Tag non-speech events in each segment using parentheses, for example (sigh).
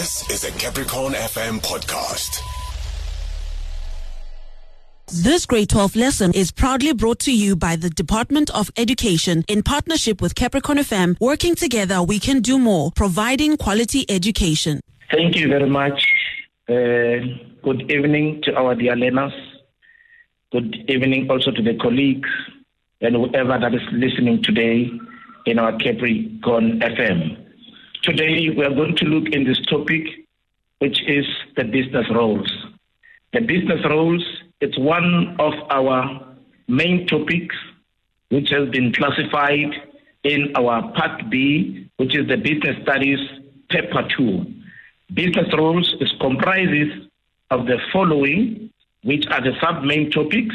This is a Capricorn FM podcast. This grade 12 lesson is proudly brought to you by the Department of Education in partnership with Capricorn FM. Working together, we can do more, providing quality education. Thank you very much. Uh, good evening to our dear learners. Good evening also to the colleagues and whoever that is listening today in our Capricorn FM. Today we are going to look in this topic, which is the business roles. The business roles it's one of our main topics, which has been classified in our Part B, which is the Business Studies Paper 2. Business roles is comprises of the following, which are the sub-main topics.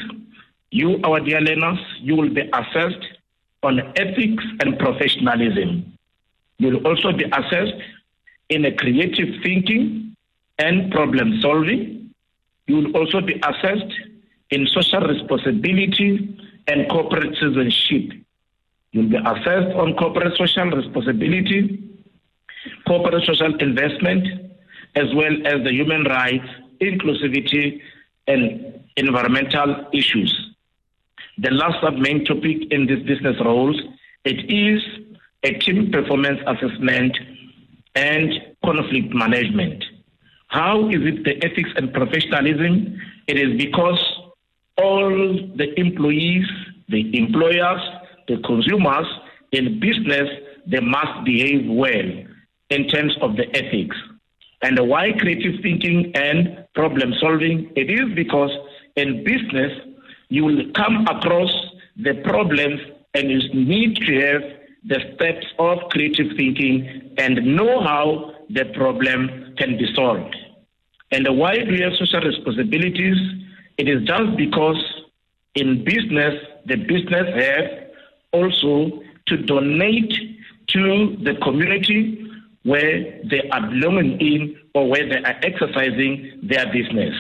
You, our dear learners, you will be assessed on ethics and professionalism. You will also be assessed in a creative thinking and problem solving you will also be assessed in social responsibility and corporate citizenship. You'll be assessed on corporate social responsibility, corporate social investment, as well as the human rights, inclusivity, and environmental issues. The last sub-main topic in this business roles, it is a team performance assessment and conflict management. How is it the ethics and professionalism? It is because all the employees, the employers, the consumers in business, they must behave well in terms of the ethics. And why creative thinking and problem solving? It is because in business, you will come across the problems and you need to have the steps of creative thinking and know how the problem can be solved. And why do we have social responsibilities? It is just because in business, the business have also to donate to the community where they are belonging in or where they are exercising their business.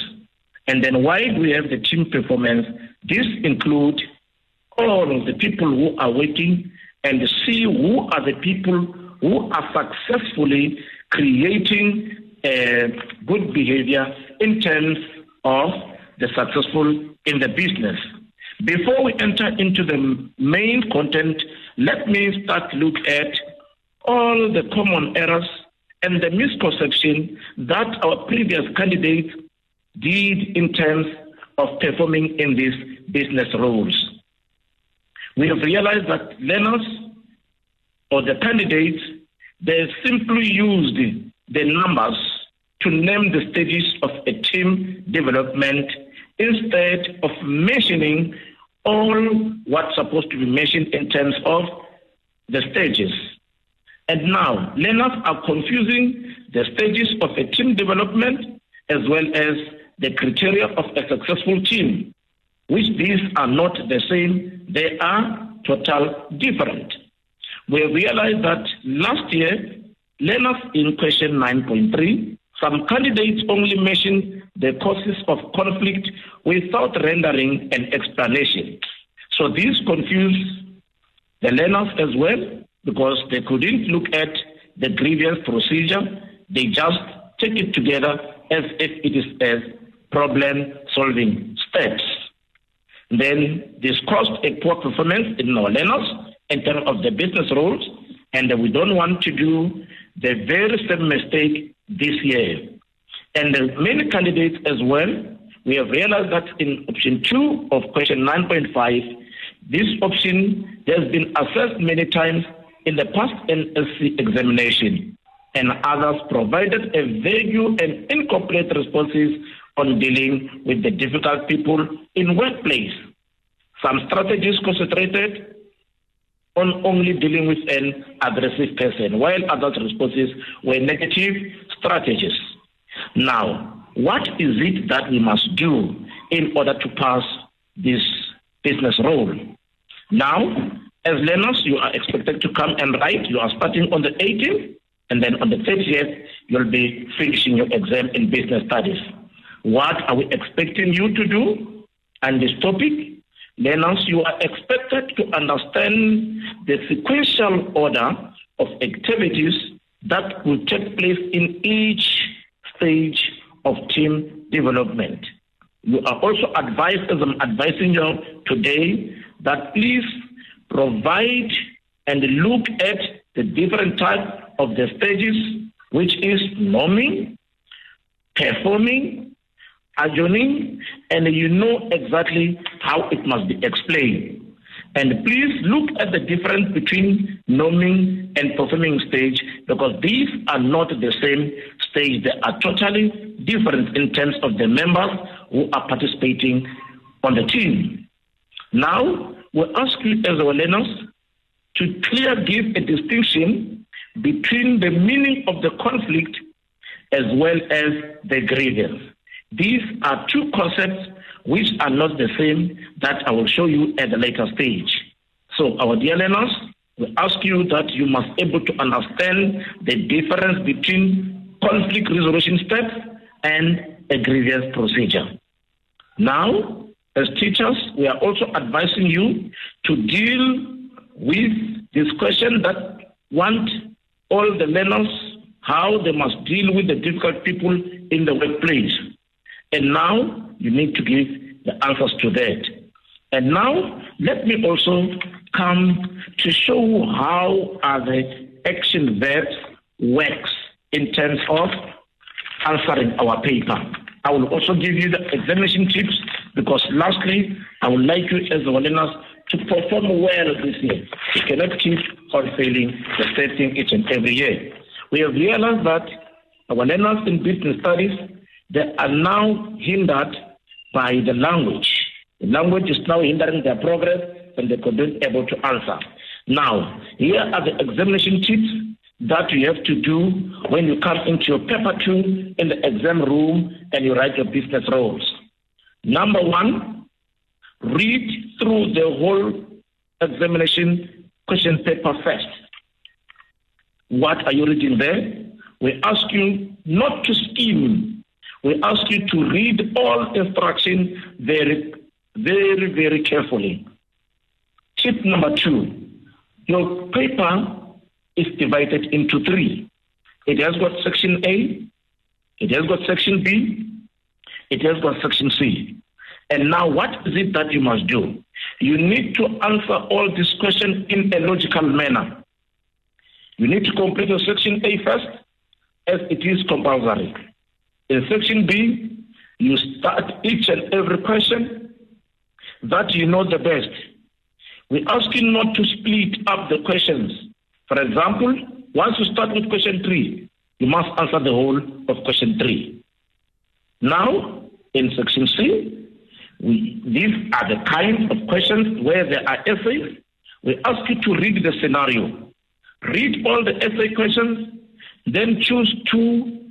And then why do we have the team performance? This include all of the people who are working and see who are the people who are successfully creating uh, good behavior in terms of the successful in the business. Before we enter into the main content, let me start look at all the common errors and the misconception that our previous candidates did in terms of performing in these business roles. We have realized that learners or the candidates, they simply used the numbers to name the stages of a team development instead of mentioning all what's supposed to be mentioned in terms of the stages. And now, learners are confusing the stages of a team development as well as the criteria of a successful team, which these are not the same, they are total different. We realized that last year, learners in question 9.3 some candidates only mentioned the causes of conflict without rendering an explanation. So this confused the learners as well because they couldn't look at the grievance procedure. They just take it together as if it is a problem solving steps. Then this caused a poor performance in our learners in terms of the business roles, and we don't want to do the very same mistake this year. And many candidates as well, we have realized that in option two of question 9.5, this option has been assessed many times in the past NSC examination, and others provided a vague and incomplete responses on dealing with the difficult people in workplace. Some strategies concentrated on only dealing with an aggressive person, while others' responses were negative strategies. Now, what is it that we must do in order to pass this business role? Now, as learners, you are expected to come and write. You are starting on the 18th, and then on the 30th, you'll be finishing your exam in business studies. What are we expecting you to do on this topic? Learners, you are expected to understand the sequential order of activities that will take place in each stage of team development. You are also advised, as I'm advising you today, that please provide and look at the different types of the stages, which is norming, performing, adjourning, and you know exactly how it must be explained. And please look at the difference between norming and performing stage because these are not the same stage. They are totally different in terms of the members who are participating on the team. Now, we ask you as our learners to clearly give a distinction between the meaning of the conflict as well as the grievance. These are two concepts which are not the same that I will show you at a later stage. So, our dear learners, we ask you that you must able to understand the difference between conflict resolution steps and a grievance procedure. Now, as teachers, we are also advising you to deal with this question that want all the learners how they must deal with the difficult people in the workplace. And now you need to give the answers to that. And now let me also come to show how are the action verbs works in terms of answering our paper. I will also give you the examination tips because lastly, I would like you as our learners to perform well this year. You cannot keep on failing the same thing each and every year. We have realized that our learners in business studies, they are now hindered by the language. The language is now hindering their progress and they could not able to answer. Now, here are the examination tips that you have to do when you come into your paper two in the exam room and you write your business roles. Number one, read through the whole examination question paper first. What are you reading there? We ask you not to skim. We ask you to read all instructions very, very, very carefully. Tip number two, your paper is divided into three. It has got section A, it has got section B, it has got section C. And now, what is it that you must do? You need to answer all these questions in a logical manner. You need to complete your section A first, as it is compulsory. In section B, you start each and every question that you know the best. We ask you not to split up the questions. For example, once you start with question three, you must answer the whole of question three. Now, in section C, we, these are the kinds of questions where there are essays. We ask you to read the scenario. Read all the essay questions, then choose two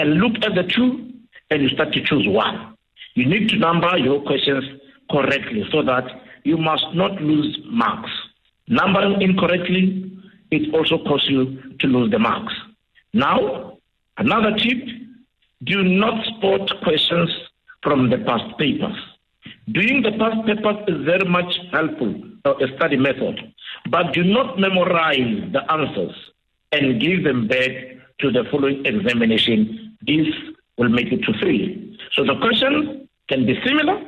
and look at the two and you start to choose one. You need to number your questions correctly so that you must not lose marks. Numbering incorrectly, it also causes you to lose the marks. Now, another tip do not spot questions from the past papers. Doing the past papers is very much helpful, uh, a study method, but do not memorize the answers and give them back to the following examination. This will make it to fail. So the question can be similar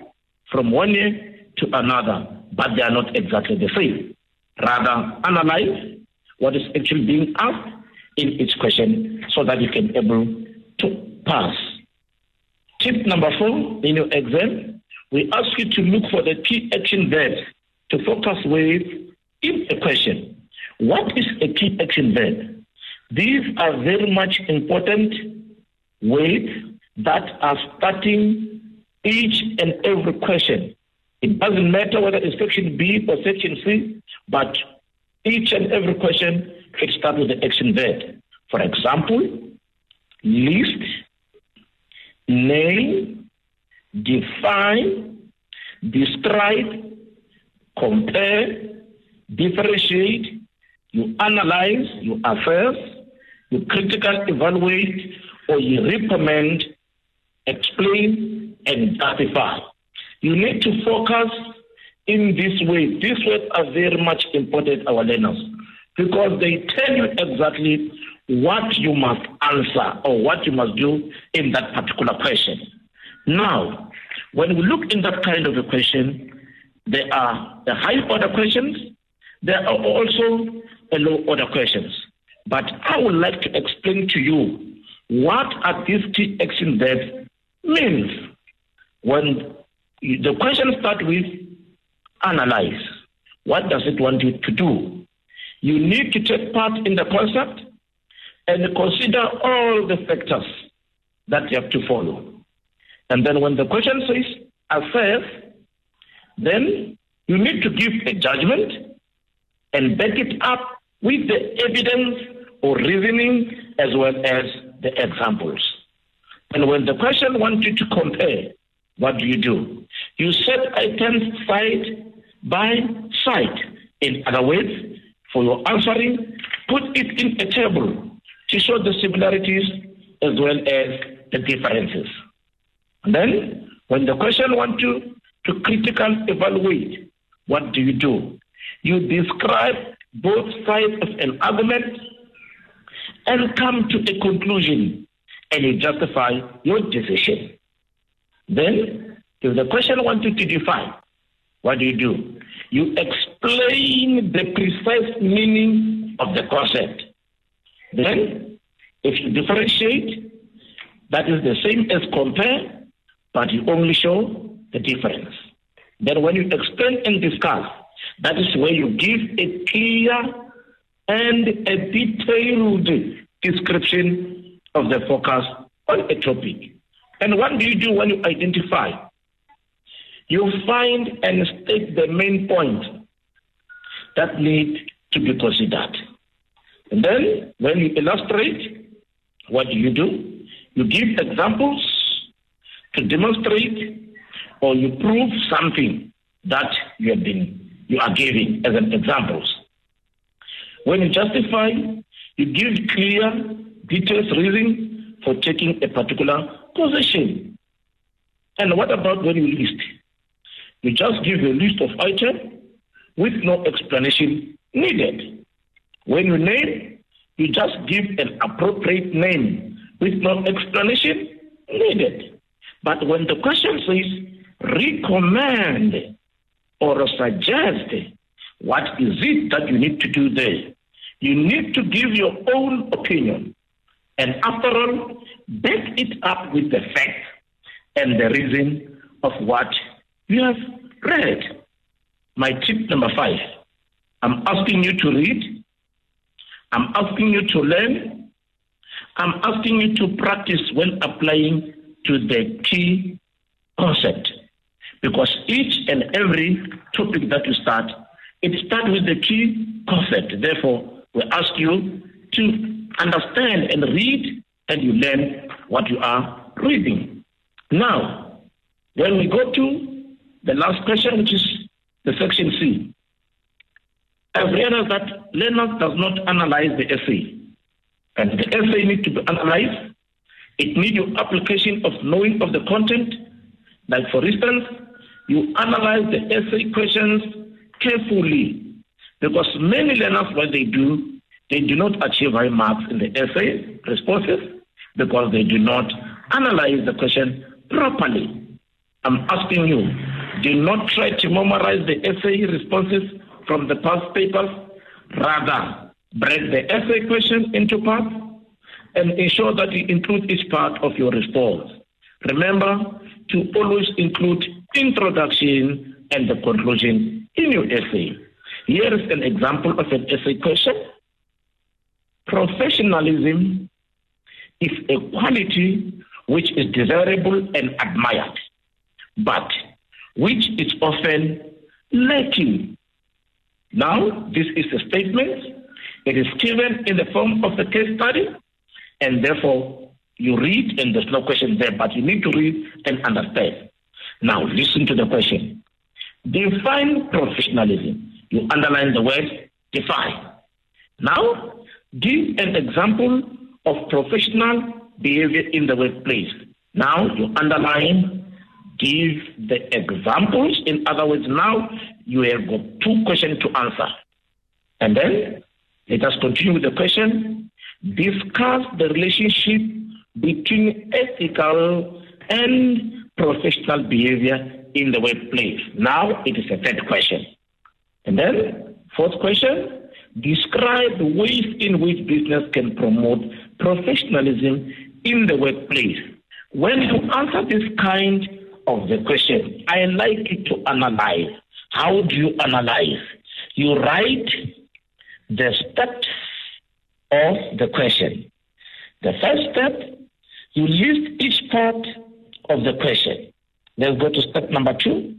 from one year to another, but they are not exactly the same. Rather, analyze what is actually being asked in each question so that you can able to pass. Tip number four in your exam, we ask you to look for the key action verbs to focus with in a question. What is a key action verb? These are very much important words that are starting each and every question. It doesn't matter whether it's section B or section C, but each and every question can start with the action verb. For example, list, name, define, describe, compare, differentiate, you analyze, you assess, you critically evaluate, or you recommend, explain, and justify. You need to focus in this way. These words are very much important, our learners. because they tell you exactly what you must answer or what you must do in that particular question. Now, when we look in that kind of a question, there are the high order questions, there are also the low order questions. But I would like to explain to you what are these key action verbs means. When the question starts with analyze, what does it want you to do? You need to take part in the concept and consider all the factors that you have to follow. And then when the question says assess, then you need to give a judgment and back it up with the evidence or reasoning as well as the examples. And when the question wants you to compare, what do you do? You set items side by side. In other words, for your answering, put it in a table to show the similarities as well as the differences. And then, when the question wants you to critically evaluate, what do you do? You describe both sides of an argument and come to a conclusion and you justify your decision. Then, if the question wants you to define, what do you do? You explain the precise meaning of the concept. Then, if you differentiate, that is the same as compare, but you only show the difference. Then, when you explain and discuss, that is where you give a clear and a detailed description of the focus on a topic. And what do you do when you identify? You find and state the main point that need to be considered. And then when you illustrate, what do you do? You give examples to demonstrate or you prove something that you have been you are giving as an examples. When you justify, you give clear, detailed reason for taking a particular position. And what about when you list? You just give a list of items with no explanation needed. When you name, you just give an appropriate name with no explanation needed. But when the question says recommend or suggest, what is it that you need to do there? You need to give your own opinion. And after all, back it up with the facts and the reason of what you have read. My tip number five I'm asking you to read, I'm asking you to learn, I'm asking you to practice when applying to the key concept. Because each and every topic that you start, it starts with the key concept. Therefore, we ask you to understand and read and you learn what you are reading. Now, when we go to the last question, which is the section C, I've realized that learner does not analyze the essay. And the essay needs to be analyzed. It needs your application of knowing of the content. Like, for instance, you analyze the essay questions carefully because many learners, what they do, they do not achieve high marks in the essay responses because they do not analyze the question properly. I'm asking you, do not try to memorize the essay responses from the past papers. Rather, break the essay question into parts and ensure that you include each part of your response. Remember to always include introduction and the conclusion in your essay. Here is an example of an essay question. Professionalism is a quality which is desirable and admired, but which is often lacking. Now, this is a statement. It is given in the form of a case study, and therefore you read, and there's no question there, but you need to read and understand. Now, listen to the question. Define professionalism. You underline the word define. Now, give an example of professional behavior in the workplace. Now, you underline, give the examples. In other words, now you have got two questions to answer. And then Let us continue with the question. Discuss the relationship between ethical and professional behavior in the workplace. Now it is a third question. And then, fourth question, describe ways in which business can promote professionalism in the workplace. When you answer this kind of the question, I like you to analyze. How do you analyze? You write the steps of the question. The first step, you list each part of the question. Let's go to step number two.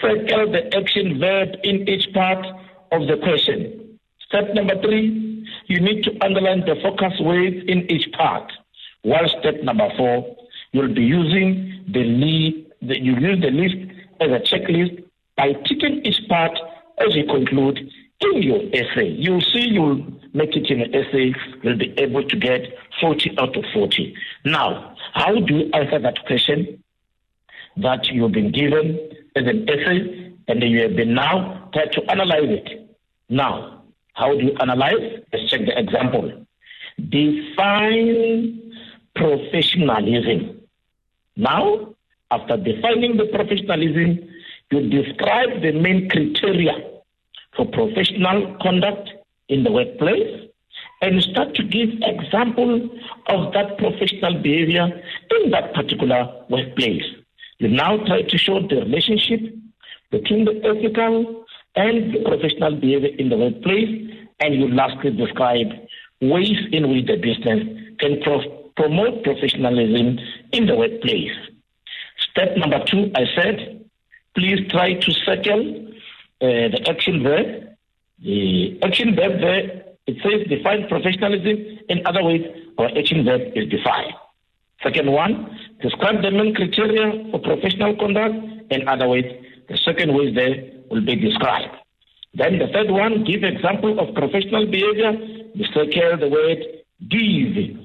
Circle the action verb in each part of the question. Step number three, you need to underline the focus words in each part. While step number four, you'll be using the the, you use the list as a checklist by ticking each part as you conclude in your essay. You'll see you'll make it in an essay, you'll be able to get 40 out of 40. Now, how do you answer that question that you've been given as an essay and you have been now try to analyze it? Now, how do you analyze? Let's check the example. Define professionalism. Now, after defining the professionalism, you describe the main criteria for professional conduct in the workplace and start to give example of that professional behavior in that particular workplace. You now try to show the relationship between the ethical and the professional behavior in the workplace, and you lastly describe ways in which the business can pro- promote professionalism in the workplace. Step number two, I said, please try to circle uh, the action verb. The action verb there, it says define professionalism. In other words, our action verb is defined. Second one, describe the main criteria for professional conduct. In other words, the second way there will be described. Then the third one, give example of professional behavior. You circle the word give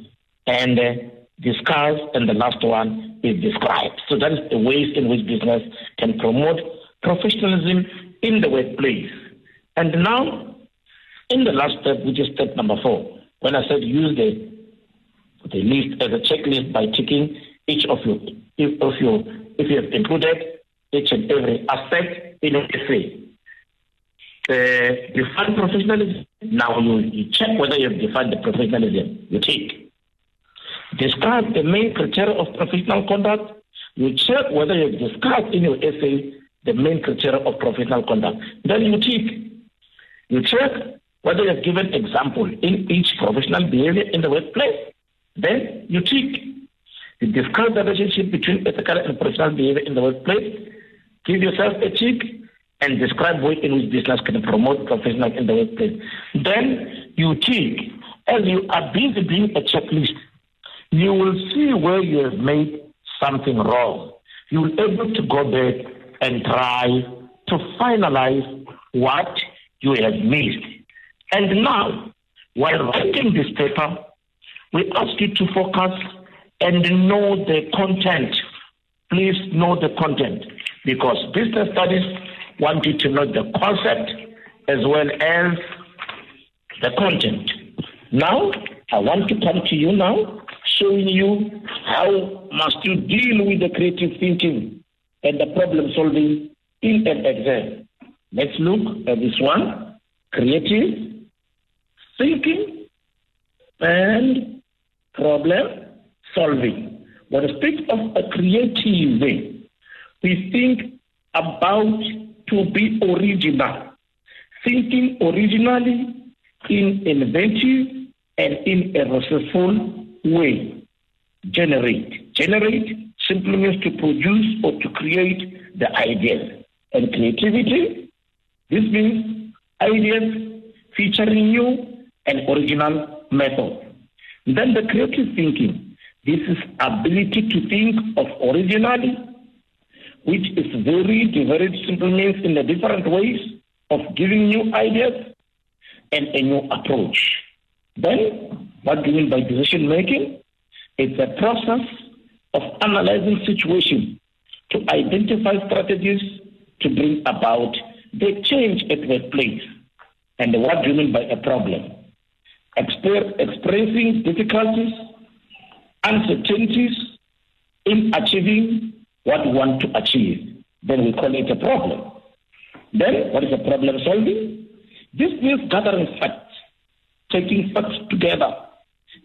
and uh, discuss, and the last one is describe. So that is the ways in which business can promote professionalism in the workplace. And now, in the last step, which is step number four, when I said use the the list as a checklist by ticking each of your if of your if you have included each and every aspect in an essay. Uh, define professionalism. Now you, you check whether you have defined the professionalism. You tick. Describe the main criteria of professional conduct. You check whether you have discussed in your essay the main criteria of professional conduct. Then you tick. You check whether you have given example in each professional behavior in the workplace. Then you tick. You discuss the relationship between ethical and professional behavior in the workplace. Give yourself a tick and describe ways in which business can promote professional in the workplace. Then you tick. As you are busy doing a checklist, you will see where you have made something wrong. You will be able to go back and try to finalize what you have missed. And now, while writing this paper, we ask you to focus and know the content. Please know the content because business studies want you to know the concept as well as the content. Now, I want to come to you now, showing you how must you deal with the creative thinking and the problem solving in an exam. Let's look at this one creative thinking and problem solving. When we speak of a creative way, we think about to be original, thinking originally in inventive and in a resourceful way. Generate. Generate simply means to produce or to create the ideas. And creativity, this means ideas featuring new and original method. Then the creative thinking, this is ability to think of originally, which is very, very simple means in the different ways of giving new ideas and a new approach. Then, what do you mean by decision making? It's a process of analyzing situation to identify strategies to bring about the change at workplace. And what do you mean by a problem? Exper- experiencing difficulties, uncertainties in achieving what we want to achieve. Then we call it a problem. Then, what is a problem solving? This means gathering facts, taking facts together,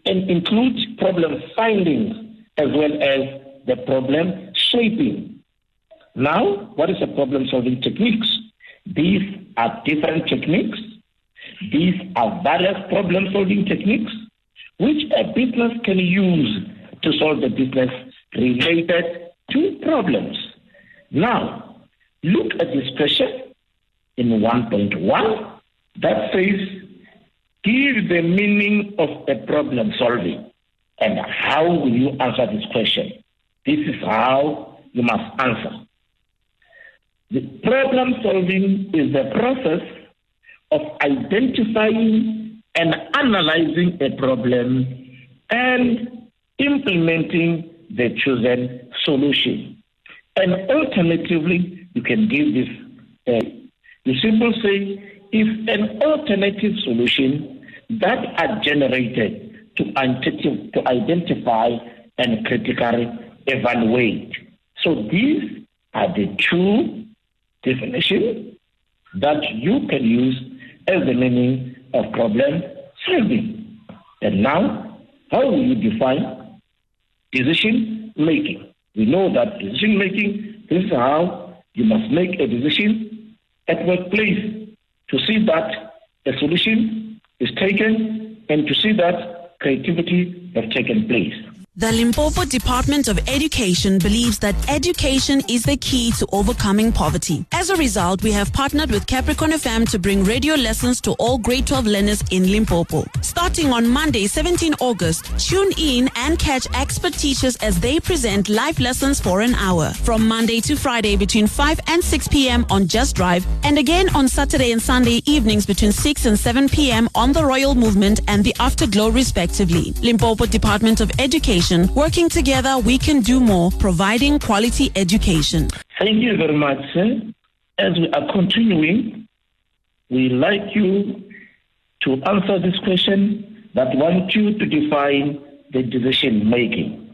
and includes problem finding as well as the problem shaping. Now, what is a problem solving techniques? These are different techniques. These are various problem solving techniques which a business can use to solve the business related to problems. Now, look at this question in 1.1 that says, give the meaning of a problem solving. And how will you answer this question? This is how you must answer. The problem solving is the process of identifying and analyzing a problem and implementing the chosen solution. And alternatively, you can give this. Uh, you simply say, if an alternative solution that are generated to, to identify and critically evaluate. So these are the two definitions that you can use as the meaning of problem solving. And now, how will you define decision making? We know that decision making, this is how you must make a decision at workplace to see that a solution is taken and to see that creativity has taken place. The Limpopo Department of Education believes that education is the key to overcoming poverty. As a result, we have partnered with Capricorn FM to bring radio lessons to all grade 12 learners in Limpopo. Starting on Monday, 17 August, tune in and catch expert teachers as they present live lessons for an hour. From Monday to Friday between 5 and 6 p.m. on Just Drive, and again on Saturday and Sunday evenings between 6 and 7 p.m. on the Royal Movement and the Afterglow, respectively. Limpopo Department of Education Working together, we can do more, providing quality education. Thank you very much, sir. As we are continuing, we like you to answer this question that want you to define the decision making.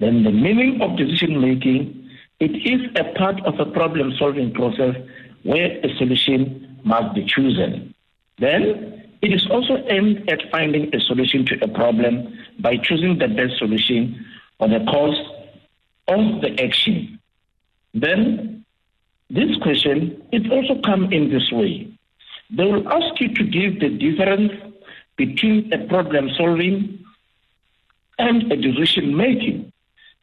Then the meaning of decision making, it is a part of a problem solving process where a solution must be chosen. Then it is also aimed at finding a solution to a problem by choosing the best solution for the cause of the action. Then, this question, it also comes in this way. They will ask you to give the difference between a problem solving and a decision making.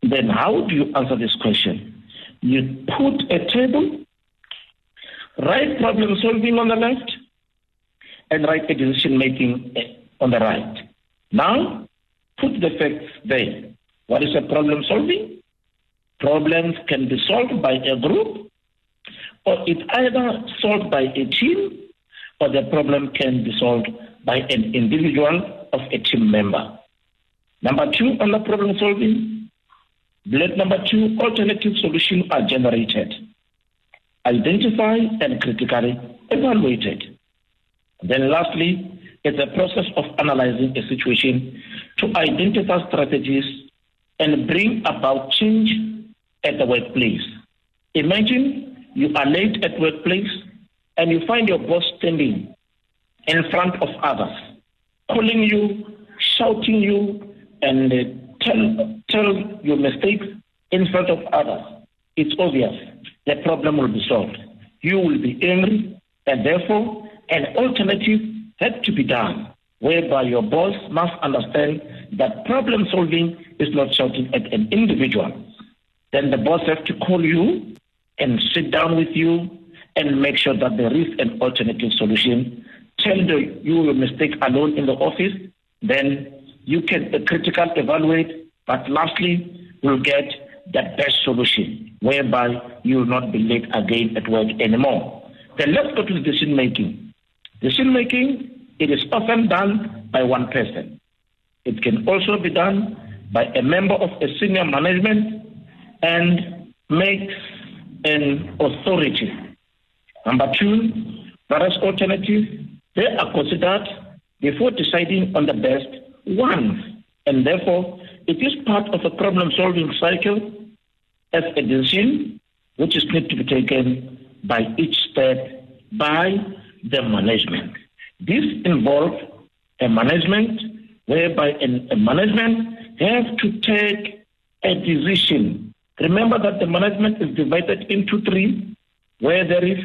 Then how do you answer this question? You put a table, write problem solving on the left, and right decision making on the right. Now, put the facts there. What is a problem solving? Problems can be solved by a group, or it's either solved by a team, or the problem can be solved by an individual of a team member. Number two, on the problem solving, bullet number two, alternative solutions are generated, identified, and critically evaluated. Then lastly, it's a process of analyzing a situation to identify strategies and bring about change at the workplace. Imagine you are late at workplace and you find your boss standing in front of others, calling you, shouting you, and uh, tell, tell your mistakes in front of others. It's obvious the problem will be solved. You will be angry, and therefore an alternative had to be done, whereby your boss must understand that problem solving is not shouting at an individual. Then the boss has to call you and sit down with you and make sure that there is an alternative solution. Tell the, you your mistake alone in the office, then you can critical evaluate, but lastly, will get the best solution, whereby you will not be late again at work anymore. Then let's go to decision making. Decision making, it is often done by one person. It can also be done by a member of a senior management and makes an authority. Number two, various alternatives They are considered before deciding on the best one. And therefore, it is part of a problem solving cycle as a decision which is need to be taken by each step by the management. This involves a management whereby a management have to take a decision. Remember that the management is divided into three, where there is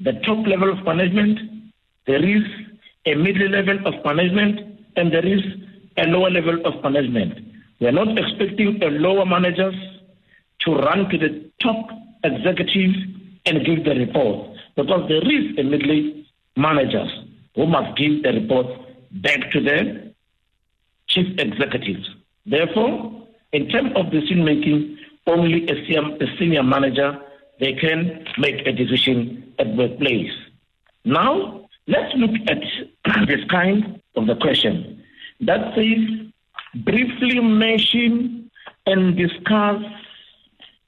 the top level of management, there is a middle level of management, and there is a lower level of management. We are not expecting a lower managers to run to the top executive and give the report because there is a middle managers who must give the report back to the chief executives. Therefore, in terms of decision making, only a senior manager they can make a decision at workplace. Now, let's look at (clears throat) this kind of the question that says briefly mention and discuss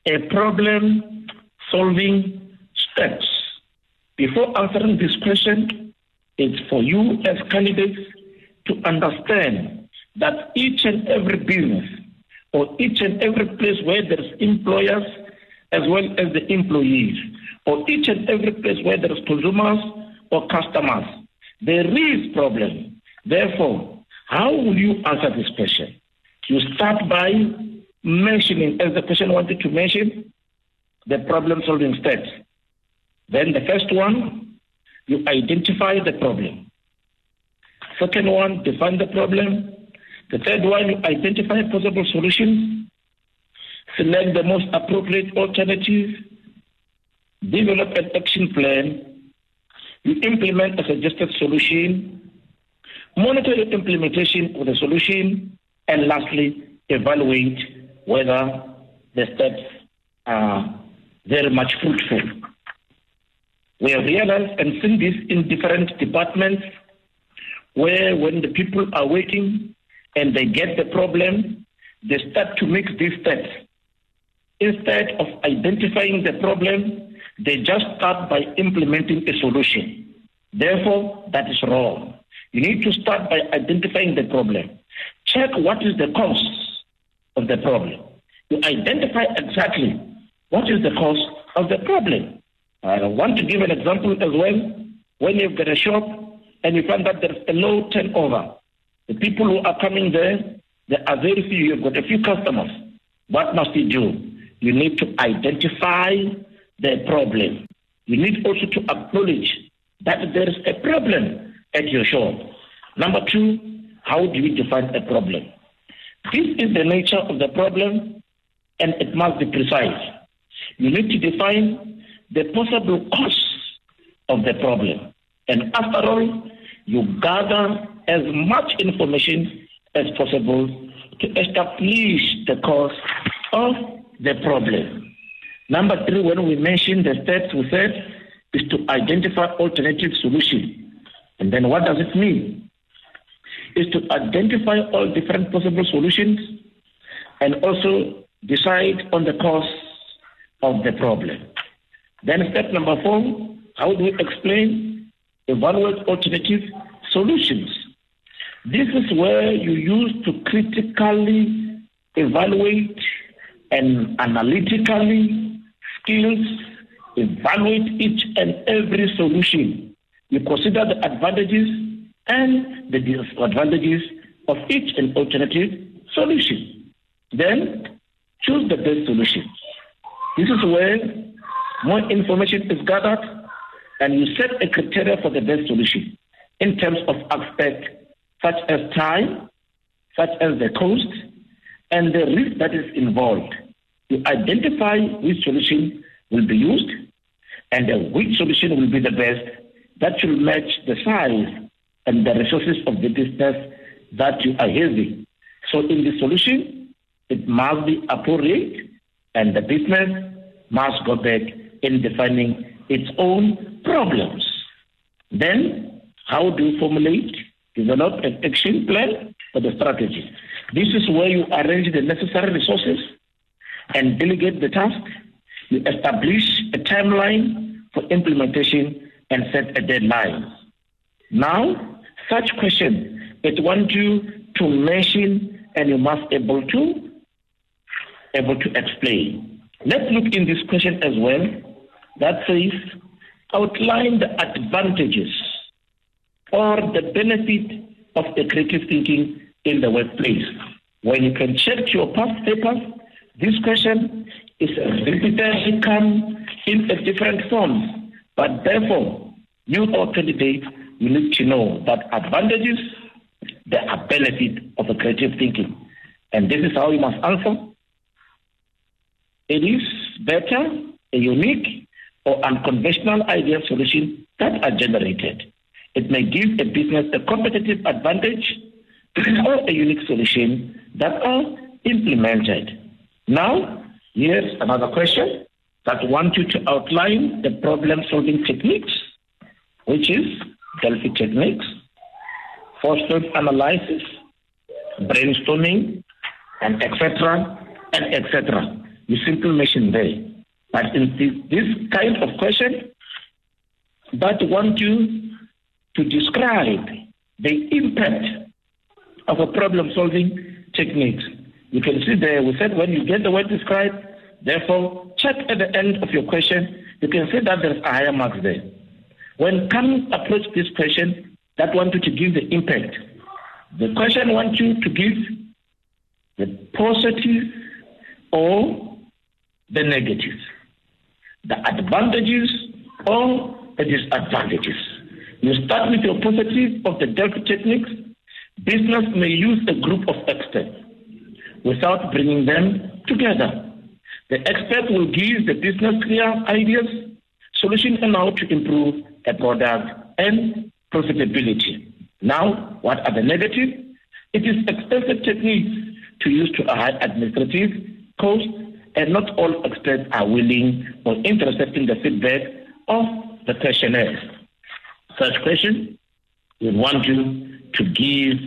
a problem solving steps. Before answering this question, it's for you as candidates to understand that each and every business or each and every place where there's employers as well as the employees, or each and every place where there's consumers or customers, there is problem. Therefore, how will you answer this question? You start by mentioning, as the question wanted to mention, the problem solving steps. Then the first one, you identify the problem. Second one, define the problem. The third one, you identify possible solutions. Select the most appropriate alternative. Develop an action plan. You implement a suggested solution. Monitor the implementation of the solution. And lastly, evaluate whether the steps are very much fruitful. We have realized and seen this in different departments where when the people are working and they get the problem, they start to make these steps. Instead of identifying the problem, they just start by implementing a solution. Therefore, that is wrong. You need to start by identifying the problem. Check what is the cause of the problem. You identify exactly what is the cause of the problem. Uh, I want to give an example as well. When you've got a shop and you find that there's a low turnover, the people who are coming there, there are very few. You've got a few customers. What must you do? You need to identify the problem. You need also to acknowledge that there is a problem at your shop. Number two, how do you define a problem? This is the nature of the problem and it must be precise. You need to define the possible cause of the problem. And after all, you gather as much information as possible to establish the cause of the problem. Number three, when we mentioned the steps, we said is to identify alternative solution. And then what does it mean? Is to identify all different possible solutions and also decide on the cause of the problem. Then step number four, how do we explain evaluate alternative solutions? This is where you use to critically evaluate and analytically skills evaluate each and every solution. You consider the advantages and the disadvantages of each and alternative solution. Then choose the best solution. This is where more information is gathered and you set a criteria for the best solution in terms of aspects such as time, such as the cost, and the risk that is involved. You identify which solution will be used and uh, which solution will be the best that should match the size and the resources of the business that you are having. So in the solution, it must be appropriate and the business must go back in defining its own problems. Then, how do you formulate, develop an action plan for the strategy? This is where you arrange the necessary resources and delegate the task. You establish a timeline for implementation and set a deadline. Now, such question, it wants you to mention and you must able to able to explain. Let's look in this question as well. That says, outline the advantages or the benefit of the creative thinking in the workplace. When you can check your past papers, this question is repeatedly come in a different form. But therefore, you or candidate, you need to know that advantages, are benefits of a creative thinking. And this is how you must answer. It is better, unique or unconventional idea solution that are generated. It may give a business a competitive advantage (clears throat) or a unique solution that are implemented. Now, here's another question that want you to outline the problem-solving techniques, which is Delphi techniques, force analysis, brainstorming, and etc. and etc. You simply mention there. But in this, kind of question, that want you to describe the impact of a problem-solving technique. You can see there, we said when you get the word described, therefore, check at the end of your question, you can see that there's a higher mark there. When come approach this question, that want you to give the impact. The question wants you to give the positive or the negative, the advantages or the disadvantages. You start with your positive of the Delphi techniques. Business may use a group of experts without bringing them together. The expert will give the business clear ideas, solutions on how to improve a product and profitability. Now, what are the negatives? It is expensive techniques to use to a high administrative cost, and not all experts are willing or interested in the feedback of the questionnaires. Such question, we want you to give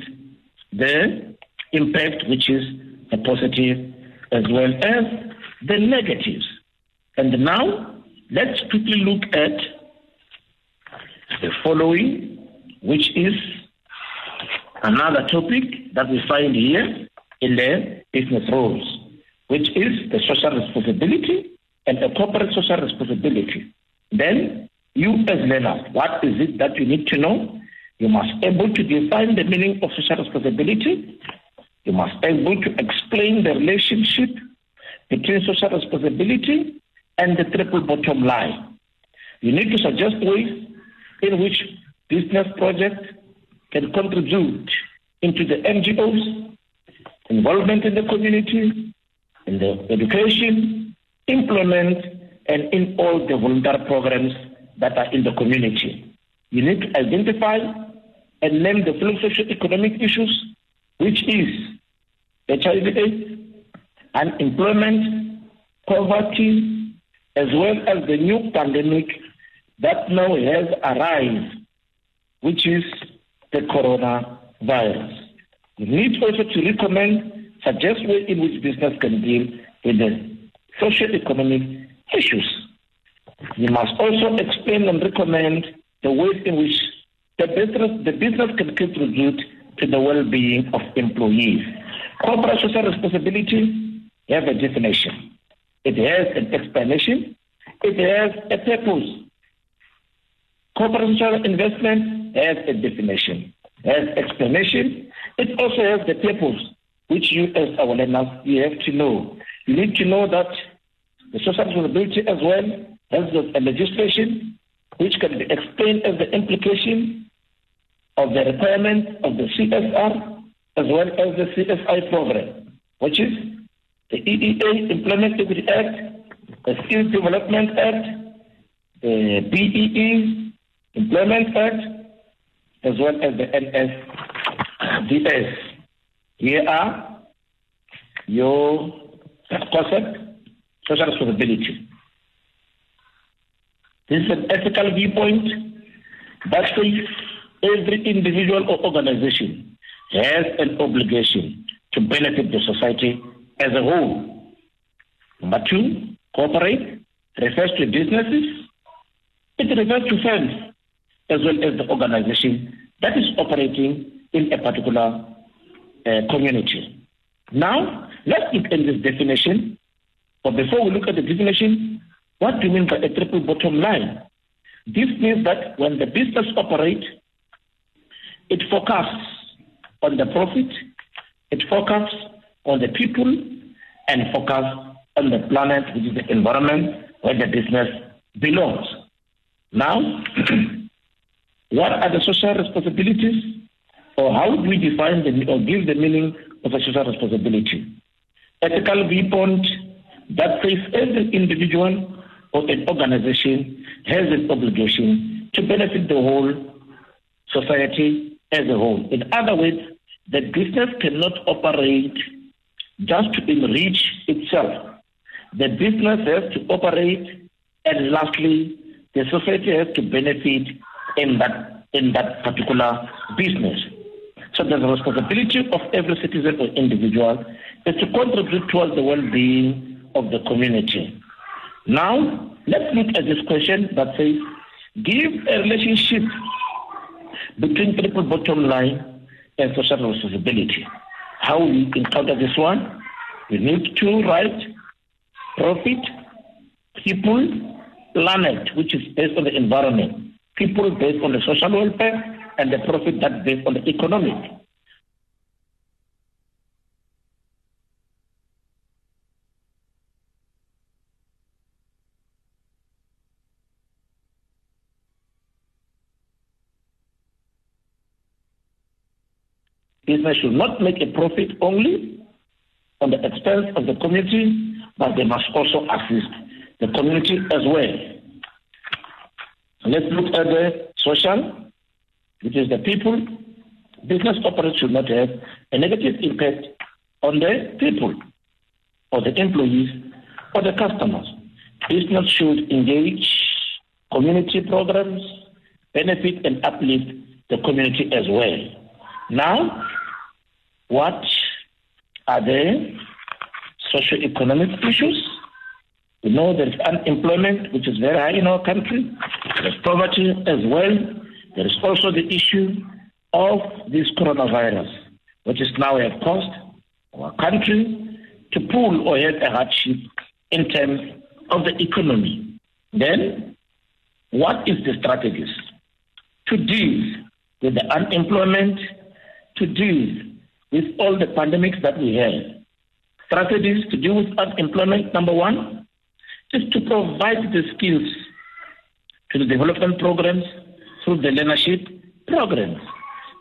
the impact, which is the positive as well as the negatives. And now, let's quickly look at the following, which is another topic that we find here in the business roles, which is the social responsibility and the corporate social responsibility. Then, you as learners, what is it that you need to know? You must be able to define the meaning of social responsibility. You must able to explain the relationship between social responsibility and the triple bottom line. You need to suggest ways in which business projects can contribute into the NGOs, involvement in the community, in the education, employment, and in all the volunteer programs that are in the community. You need to identify and name the socio-economic issues, which is HIV AIDS, unemployment, poverty, as well as the new pandemic that now has arisen, which is the coronavirus. You need also to recommend, suggest ways in which business can deal with the socio-economic issues. You must also explain and recommend the ways in which the business, the business can contribute to the well-being of employees. Corporate social responsibility has a definition. It has an explanation. It has a purpose. Corporate social investment has a definition, has explanation. It also has the purpose, which you as our learners, you have to know. You need to know that the social responsibility as well has a legislation which can be explained as the implication of the requirement of the CSR as well as the CSI program, which is the EEA Employment Equity Act, the Skills Development Act, the BEE Employment Act, as well as the NSDS. Here are your concept, social responsibility. This is an ethical viewpoint that says every individual or organization has an obligation to benefit the society as a whole. Number two, corporate refers to businesses. It refers to firms as well as the organization that is operating in a particular Uh, community. Now, let's look at this definition. But before we look at the definition, what do you mean by a triple bottom line? This means that when the business operates, it focuses on the profit, it focuses on the people, and focuses on the planet, which is the environment where the business belongs. Now, (clears throat) what are the social responsibilities, or how do we define the, or give the meaning of a social responsibility? Ethical viewpoint that says every individual or an organization has an obligation to benefit the whole society as a whole. In other words, the business cannot operate just to enrich itself. The business has to operate, and lastly, the society has to benefit in that in that particular business. So the responsibility of every citizen or individual is to contribute towards the well-being of the community. Now, let's look at this question that says, give a relationship between triple bottom line and social responsibility. How we encounter this one? We need to write profit, people, planet, which is based on the environment, people based on the social welfare, and the profit that based on the economic. Business should not make a profit only on the expense of the community, but they must also assist the community as well. Let's look at the social, which is the people. Business operators should not have a negative impact on the people or the employees or the customers. Business should engage community programs, benefit and uplift the community as well. Now, what are the socio-economic issues? We know there is unemployment, which is very high in our country. There is poverty as well. There is also the issue of this coronavirus, which is now have caused our country to pull or have a hardship in terms of the economy. Then, what is the strategies to deal with the unemployment, to deal with all the pandemics that we have. Strategies to deal with unemployment, number one, is to provide the skills to the development programs through the learnership programs,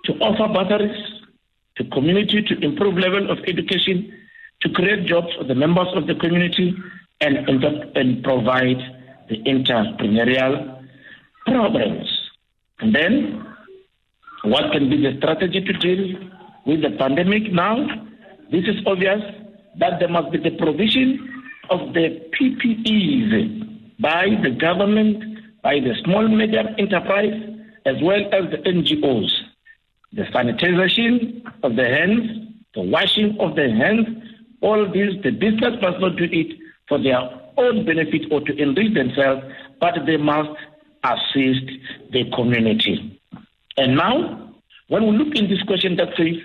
to offer batteries to community to improve level of education, to create jobs for the members of the community, and, and, provide the entrepreneurial programs. And then, what can be the strategy to deal with the pandemic now, this is obvious that there must be the provision of the PPEs by the government, by the small medium enterprise, as well as the NGOs. The sanitization of the hands, the washing of the hands, all this, the business must not do it for their own benefit or to enrich themselves, but they must assist the community. And now, when we look in this question that says,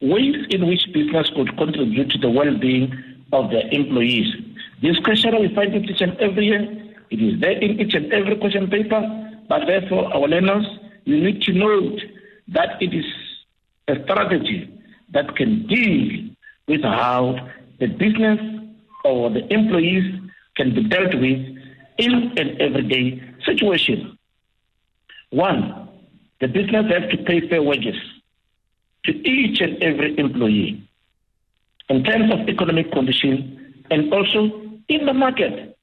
ways in which business could contribute to the well-being of their employees. This question we find it each and every year. It is there in each and every question paper, but therefore our learners, you need to note that it is a strategy that can deal with how the business or the employees can be dealt with in an everyday situation. One, the business has to pay fair wages to each and every employee in terms of economic condition and also in the market.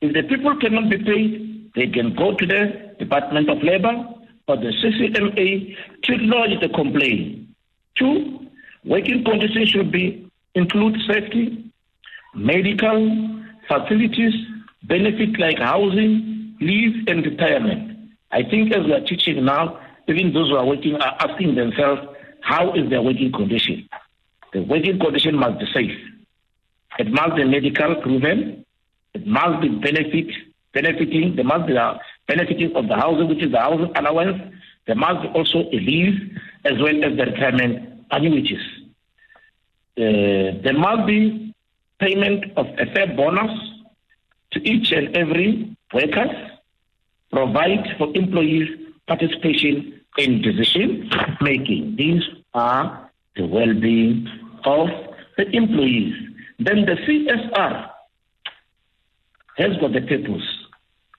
If the people cannot be paid, they can go to the Department of Labor or the CCMA to lodge the complaint. Two, working conditions should be include safety, medical facilities, benefits like housing, leave, and retirement. I think as we are teaching now, even those who are working are asking themselves, how is their working condition? The working condition must be safe. It must be medical proven. It must be benefit benefiting. There must be a benefiting of the housing, which is the housing allowance, There must be also a leave as well as the retirement annuities. Uh, there must be payment of a fair bonus to each and every workers, provide for employees participation in decision making. These are the well-being of the employees. Then the CSR has got the purpose,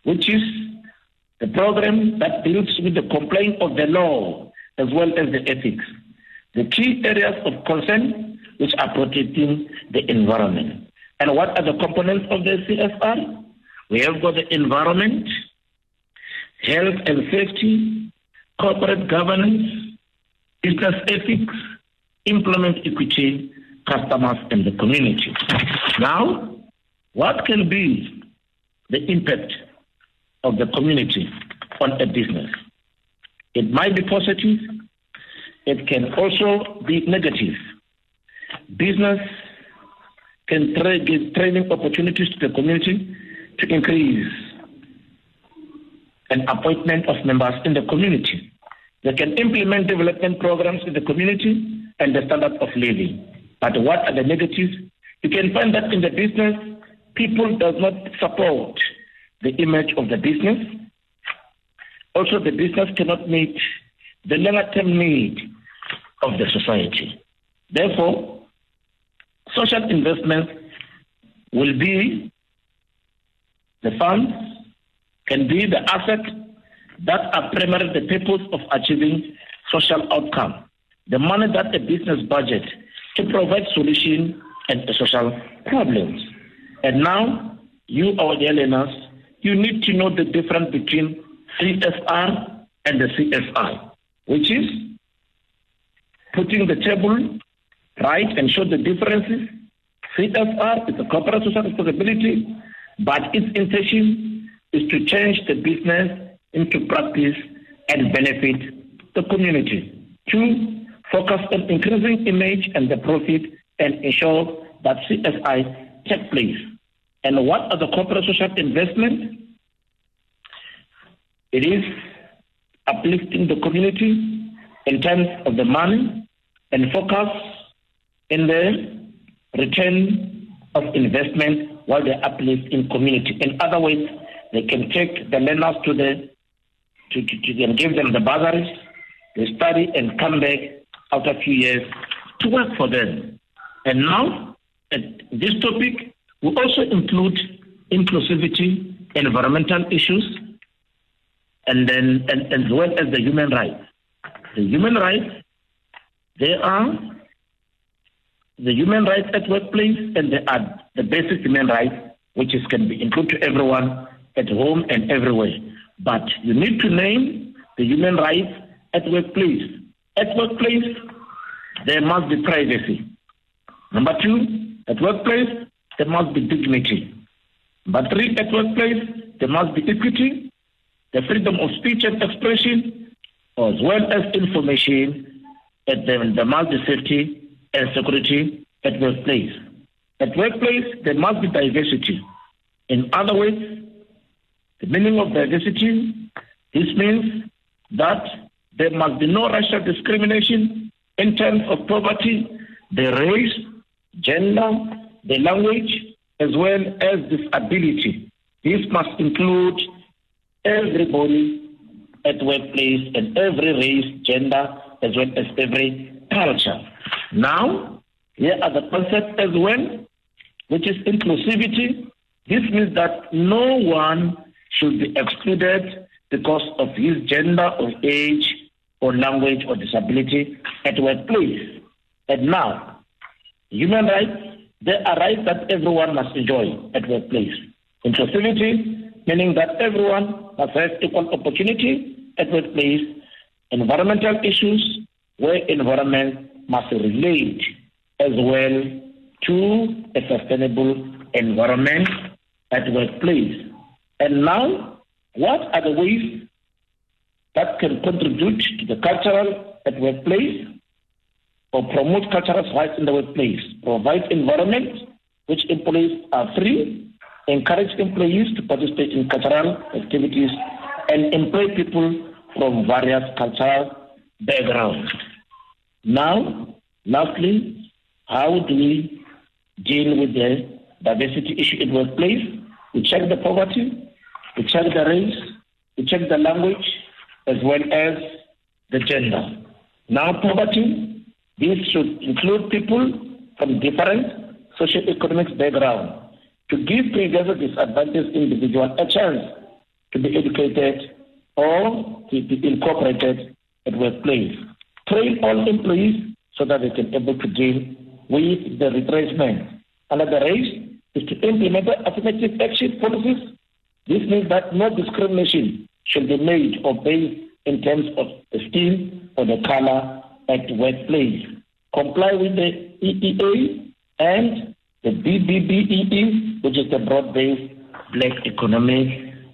which is the program that deals with the complaint of the law as well as the ethics. The key areas of concern which are protecting the environment. And what are the components of the CSR? We have got the environment, health and safety, corporate governance, business ethics, employment equity, customers, and the community. Now, what can be the impact of the community on a business? It might be positive, it can also be negative. Business can tra- give training opportunities to the community to increase an appointment of members in the community. They can implement development programs in the community and the standard of living. But what are the negatives? You can find that in the business, people does not support the image of the business. Also, the business cannot meet the longer term need of the society. Therefore, social investment will be the funds can be the asset that are primarily the purpose of achieving social outcome. The money that the business budget to provide solution and social problems. And now, you, our dear learners, you need to know the difference between CSR and the CSI, which is putting the table right and show the differences. CSR is a corporate social responsibility, but its intention is to change the business into practice and benefit the community. Two, focus on increasing image and the profit and ensure that CSI take place. And what are the corporate social investment? It is uplifting the community in terms of the money and focus in the return of investment while they uplift in community. In other words, they can take the learners to the to, to, to give them the bursaries, they study and come back after a few years to work for them. And now, at this topic will also include inclusivity, environmental issues, and then and, as well as the human rights. The human rights, they are the human rights at workplace, and they are the basic human rights, which is, can be included to everyone at home and everywhere. But you need to name the human rights at workplace. At workplace, there must be privacy. Number two, at workplace, there must be dignity. But three, at workplace, there must be equity, the freedom of speech and expression, as well as information, and then there must be safety and security at workplace. At workplace, there must be diversity. In other words, the meaning of diversity, this means that there must be no racial discrimination in terms of poverty, the race, gender, the language, as well as disability. This must include everybody at workplace and every race, gender, as well as every culture. Now, here are the concepts as well, which is inclusivity. This means that no one should be excluded because of his gender or age or language or disability at workplace. And now, human rights, there are rights that everyone must enjoy at workplace. Inclusivity, meaning that everyone must have equal opportunity at workplace. Environmental issues, where environment must relate as well to a sustainable environment at workplace. And now, what are the ways that can contribute to the cultural at workplace or promote cultural rights in the workplace? Provide environment which employees are free, encourage employees to participate in cultural activities, and employ people from various cultural backgrounds. Now, lastly, how do we deal with the diversity issue in workplace? We check the poverty, we check the race, we check the language, as well as the gender. Now, poverty, this should include people from different socio-economic backgrounds to give previously disadvantaged individuals a chance to be educated or to be incorporated at workplace. Train all employees so that they can be able to deal with the retracement. Another race is to implement affirmative action policies. This means that no discrimination should be made or based in terms of the skin or the color at workplace. Comply with the EEA and the BBBEE, which is the broad-based black economic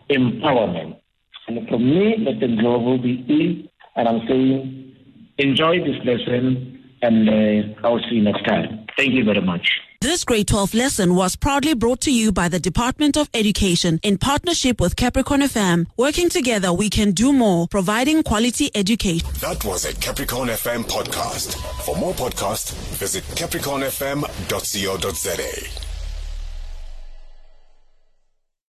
empowerment. And for me, the global be and I'm saying enjoy this lesson and uh, I'll see you next time. Thank you very much. This grade 12 lesson was proudly brought to you by the Department of Education in partnership with Capricorn FM. Working together, we can do more, providing quality education. That was a Capricorn FM podcast. For more podcasts, visit capricornfm.co.za.